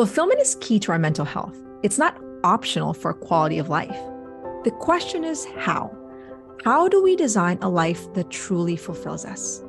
Fulfillment is key to our mental health. It's not optional for quality of life. The question is how? How do we design a life that truly fulfills us?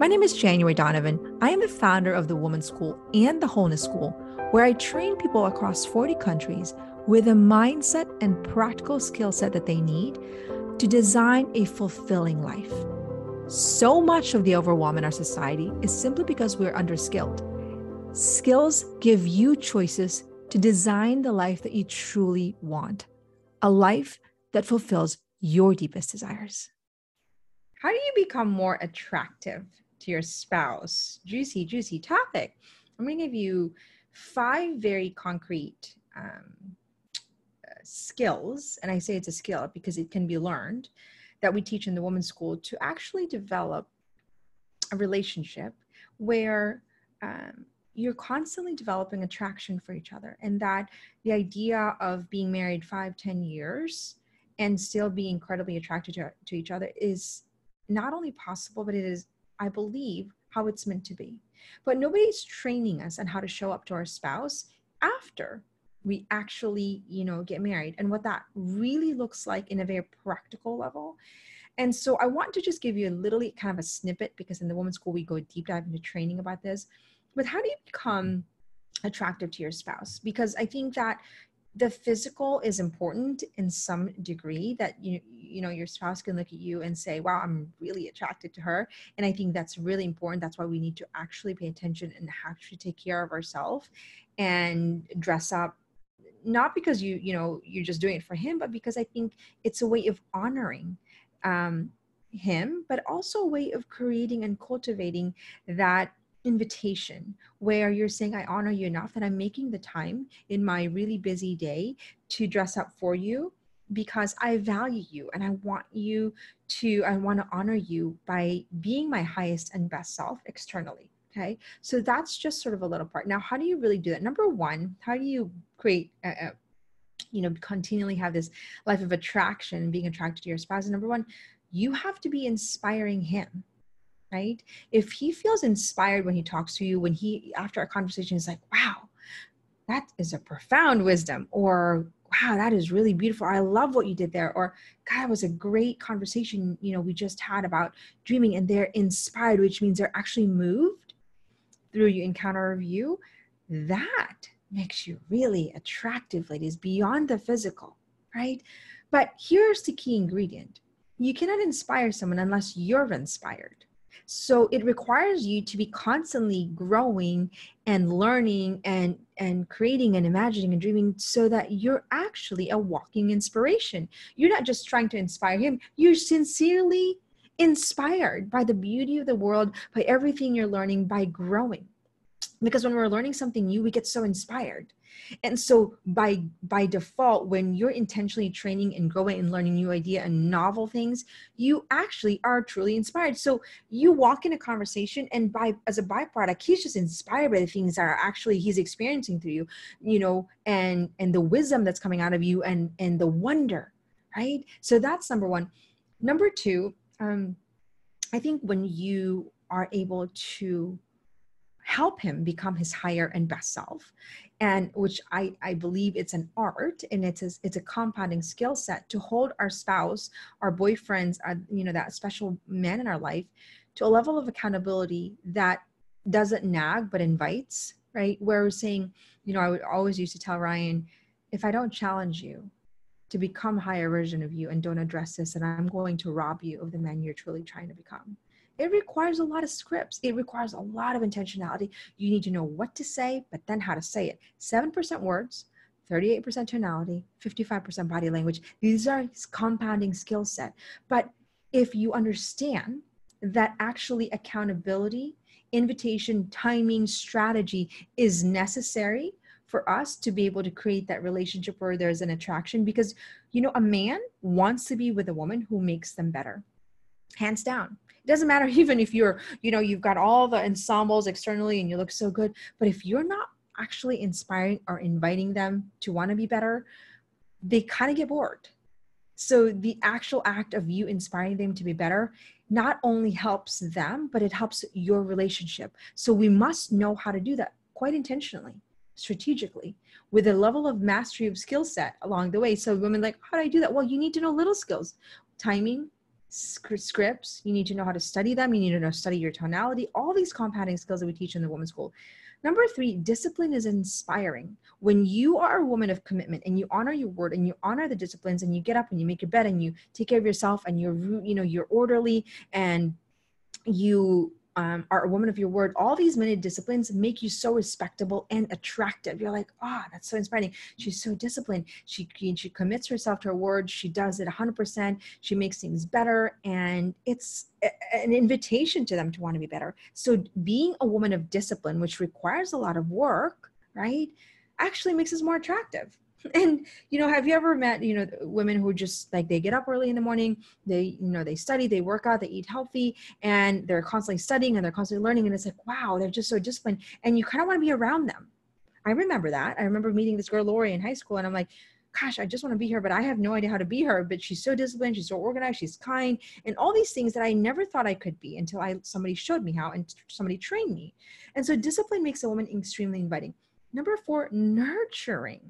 My name is January Donovan. I am the founder of the Women's School and the Wholeness School, where I train people across 40 countries with a mindset and practical skill set that they need to design a fulfilling life. So much of the overwhelm in our society is simply because we're underskilled. Skills give you choices to design the life that you truly want, a life that fulfills your deepest desires. How do you become more attractive to your spouse? Juicy, juicy topic. I'm going to give you five very concrete um, skills, and I say it's a skill because it can be learned that we teach in the women's school to actually develop a relationship where um, you're constantly developing attraction for each other and that the idea of being married five ten years and still be incredibly attracted to, to each other is not only possible but it is i believe how it's meant to be. But nobody's training us on how to show up to our spouse after we actually you know get married and what that really looks like in a very practical level. And so i want to just give you a little kind of a snippet because in the women's school we go deep dive into training about this but how do you become attractive to your spouse? Because i think that the physical is important in some degree that you you know your spouse can look at you and say wow i'm really attracted to her. And i think that's really important. That's why we need to actually pay attention and actually take care of ourselves and dress up not because you you know you're just doing it for him but because i think it's a way of honoring um him but also a way of creating and cultivating that invitation where you're saying, I honor you enough that I'm making the time in my really busy day to dress up for you because I value you and I want you to, I want to honor you by being my highest and best self externally. Okay. So that's just sort of a little part. Now, how do you really do that? Number one, how do you create a, a you know, continually have this life of attraction, being attracted to your spouse? Number one, you have to be inspiring him right? If he feels inspired when he talks to you, when he, after a conversation, is like, wow, that is a profound wisdom, or wow, that is really beautiful. I love what you did there, or God, it was a great conversation, you know, we just had about dreaming, and they're inspired, which means they're actually moved through you encounter of you. That makes you really attractive, ladies, beyond the physical, right? But here's the key ingredient you cannot inspire someone unless you're inspired so it requires you to be constantly growing and learning and and creating and imagining and dreaming so that you're actually a walking inspiration. You're not just trying to inspire him. You're sincerely inspired by the beauty of the world by everything you're learning by growing because when we're learning something new we get so inspired. And so by by default when you're intentionally training and growing and learning new idea and novel things you actually are truly inspired. So you walk in a conversation and by as a byproduct he's just inspired by the things that are actually he's experiencing through you you know and and the wisdom that's coming out of you and and the wonder right? So that's number one. Number two um i think when you are able to help him become his higher and best self. And which I, I believe it's an art and it's a, it's a compounding skill set to hold our spouse our boyfriends our, you know that special man in our life to a level of accountability that doesn't nag but invites right? Where we're saying you know i would always used to tell ryan if i don't challenge you to become higher version of you and don't address this and i'm going to rob you of the man you're truly trying to become it requires a lot of scripts. It requires a lot of intentionality. You need to know what to say, but then how to say it. 7% words, 38% tonality, 55% body language. These are compounding skill set. But if you understand that actually accountability, invitation, timing, strategy is necessary for us to be able to create that relationship where there's an attraction because you know a man wants to be with a woman who makes them better hands down doesn't matter even if you're you know you've got all the ensembles externally and you look so good but if you're not actually inspiring or inviting them to want to be better they kind of get bored so the actual act of you inspiring them to be better not only helps them but it helps your relationship so we must know how to do that quite intentionally strategically with a level of mastery of skill set along the way. So women like, how do I do that? Well, you need to know little skills, timing, scripts. You need to know how to study them. You need to know study your tonality. All these compounding skills that we teach in the women's school. Number three, discipline is inspiring. When you are a woman of commitment and you honor your word and you honor the disciplines and you get up and you make your bed and you take care of yourself and you're you know you're orderly and you um, are a woman of your word, all these many disciplines make you so respectable and attractive. You're like, ah, oh, that's so inspiring. She's so disciplined. She she commits herself to her word. She does it 100%. She makes things better, and it's a, an invitation to them to want to be better. So being a woman of discipline, which requires a lot of work, right, actually makes us more attractive and you know have you ever met you know women who just like they get up early in the morning they you know they study they work out they eat healthy and they're constantly studying and they're constantly learning and it's like wow they're just so disciplined and you kind of want to be around them. I remember that. I remember meeting this girl lori in high school and i'm like gosh i just want to be her but i have no idea how to be her but she's so disciplined she's so organized she's kind and all these things that i never thought i could be until i somebody showed me how and somebody trained me. And so discipline makes a woman extremely inviting. Number four nurturing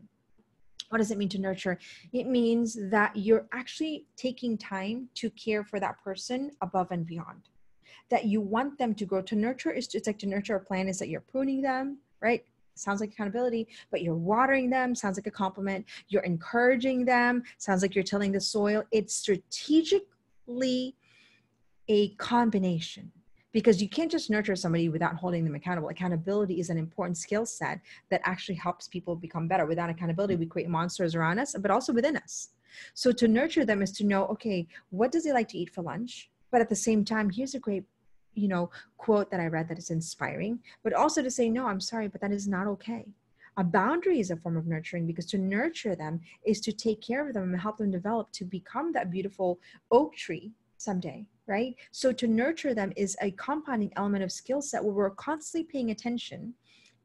what does it mean to nurture? It means that you're actually taking time to care for that person above and beyond. That you want them to grow. To nurture is it's like to nurture a plant is that you're pruning them, right? Sounds like accountability, but you're watering them, sounds like a compliment. You're encouraging them, sounds like you're tilling the soil. It's strategically a combination because you can't just nurture somebody without holding them accountable. Accountability is an important skill set that actually helps people become better. Without accountability, we create monsters around us, but also within us. So to nurture them is to know, okay, what does he like to eat for lunch? But at the same time, here's a great, you know, quote that I read that is inspiring, but also to say, no, I'm sorry, but that is not okay. A boundary is a form of nurturing because to nurture them is to take care of them and help them develop to become that beautiful oak tree someday right? So to nurture them is a compounding element of skill set where we're constantly paying attention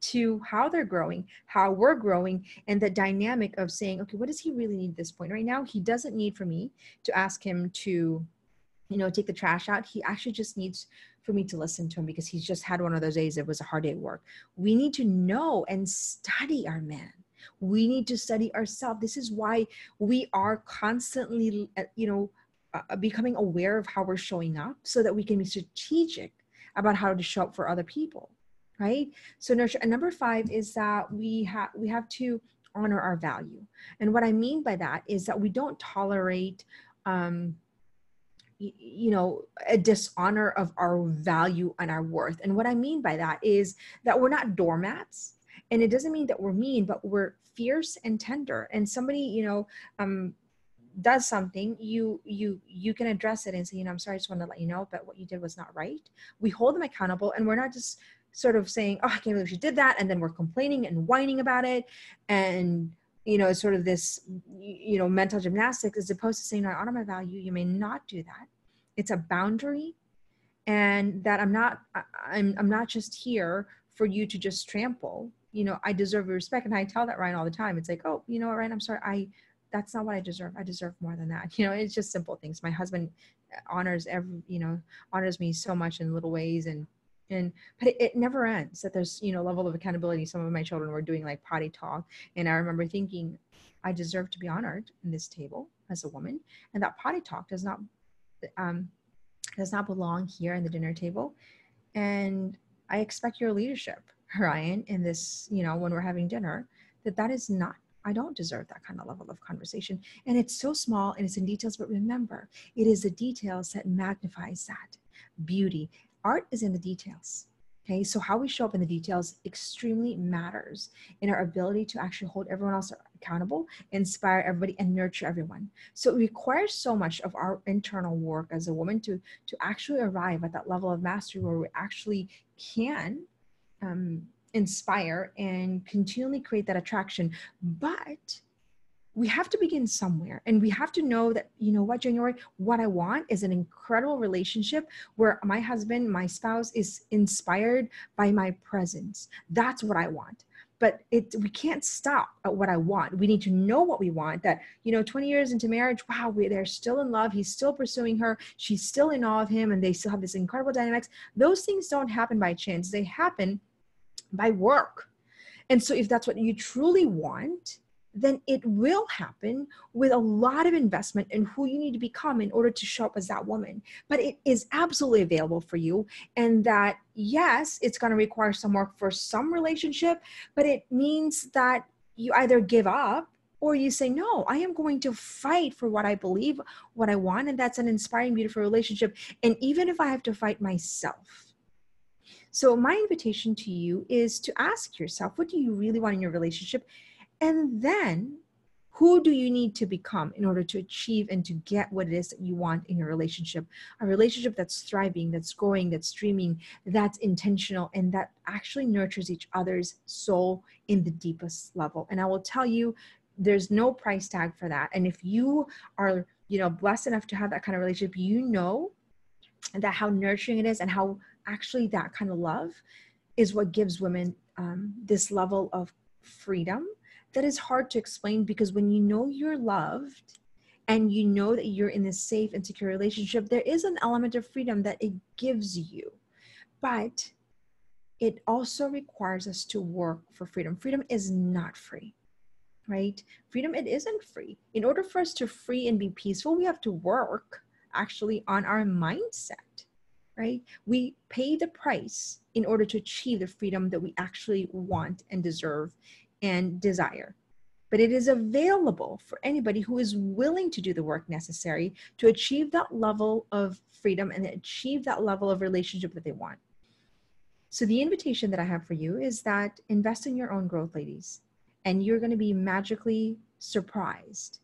to how they're growing, how we're growing, and the dynamic of saying, okay, what does he really need at this point? Right now, he doesn't need for me to ask him to, you know, take the trash out. He actually just needs for me to listen to him because he's just had one of those days. It was a hard day at work. We need to know and study our man. We need to study ourselves. This is why we are constantly, uh, you know, uh, becoming aware of how we're showing up so that we can be strategic about how to show up for other people right? So nurture and number five is that we have we have to honor our value. And what i mean by that is that we don't tolerate um you know a dishonor of our value and our worth. And what i mean by that is that we're not doormats and it doesn't mean that we're mean but we're fierce and tender. And somebody you know um does something you you you can address it and say you know i'm sorry i just want to let you know but what you did was not right. We hold them accountable and we're not just sort of saying oh i can't believe she did that and then we're complaining and whining about it. And you know sort of this you know mental gymnastics as opposed to saying i honor my value you may not do that. It's a boundary and that i'm not i'm i'm not just here for you to just trample. You know i deserve respect and i tell that ryan all the time. It's like oh you know what ryan? I'm sorry. I that's not what I deserve. I deserve more than that. You know, it's just simple things. My husband honors every, you know, honors me so much in little ways and and but it, it, never ends that there's you know level of accountability some of my children were doing like potty talk and i remember thinking i deserve to be honored in this table as a woman and that potty talk does not um does not belong here in the dinner table and i expect your leadership ryan in this you know when we're having dinner that that is not I don't deserve that kind of level of conversation. And it's so small and it's in details, but remember, it is the details that magnifies that beauty. Art is in the details. Okay, so how we show up in the details extremely matters in our ability to actually hold everyone else accountable, inspire everybody, and nurture everyone. So it requires so much of our internal work as a woman to to actually arrive at that level of mastery where we actually can um, inspire and continually create that attraction. But we have to begin somewhere and we have to know that you know what january what i want is an incredible relationship where my husband my spouse is inspired by my presence. That's what i want. But it we can't stop at what i want. We need to know what we want that you know 20 years into marriage wow we, they're still in love. He's still pursuing her. She's still in awe of him and they still have this incredible dynamics. Those things don't happen by chance. They happen by work And so, if that's what you truly want, then it will happen with a lot of investment in who you need to become in order to show up as that woman. But it is absolutely available for you. And that, yes, it's going to require some work for some relationship, but it means that you either give up or you say, No, I am going to fight for what I believe, what I want. And that's an inspiring, beautiful relationship. And even if I have to fight myself. So, my invitation to you is to ask yourself, what do you really want in your relationship? And then who do you need to become in order to achieve and to get what it is that you want in your relationship? A relationship that's thriving that's growing that's streaming that's intentional and that actually nurtures each other's soul in the deepest level. And i will tell you there's no price tag for that. And if you are you know blessed enough to have that kind of relationship you know that how nurturing it is and how actually that kind of love is what gives women um, this level of freedom that is hard to explain because when you know you're loved and you know that you're in this safe and secure relationship, there is an element of freedom that it gives you. But it also requires us to work for freedom. Freedom is not free, right? Freedom, it isn't free. In order for us to free and be peaceful, we have to work actually on our mindset, right? We pay the price in order to achieve the freedom that we actually want and deserve and desire. But it is available for anybody who is willing to do the work necessary to achieve that level of freedom and achieve that level of relationship that they want. So, the invitation that I have for you is that invest in your own growth, ladies, and you're going to be magically surprised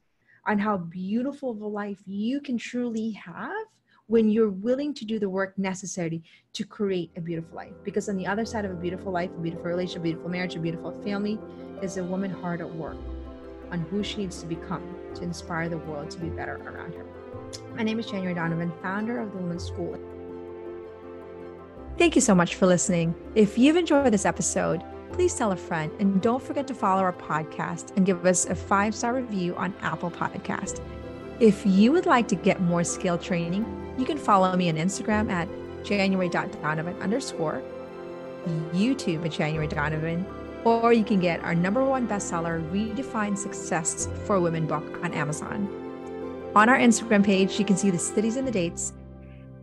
on how beautiful of a life you can truly have when you're willing to do the work necessary to create a beautiful life. Because on the other side of a beautiful life, a beautiful relationship, a beautiful marriage, a beautiful family is a woman hard at work on who she needs to become to inspire the world to be better around her. My name is January Donovan, founder of the Women's School. Thank you so much for listening. If you've enjoyed this episode, please tell a friend and don't forget to follow our podcast and give us a five star review on Apple Podcast. If you would like to get more skill training, you can follow me on Instagram at january.donovan underscore, YouTube at January Donovan, or you can get our number one bestseller, Redefine Success for Women book on Amazon. On our Instagram page, you can see the cities and the dates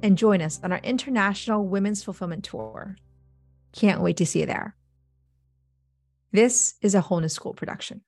and join us on our International Women's Fulfillment Tour. Can't wait to see you there. This is a Wholeness School production.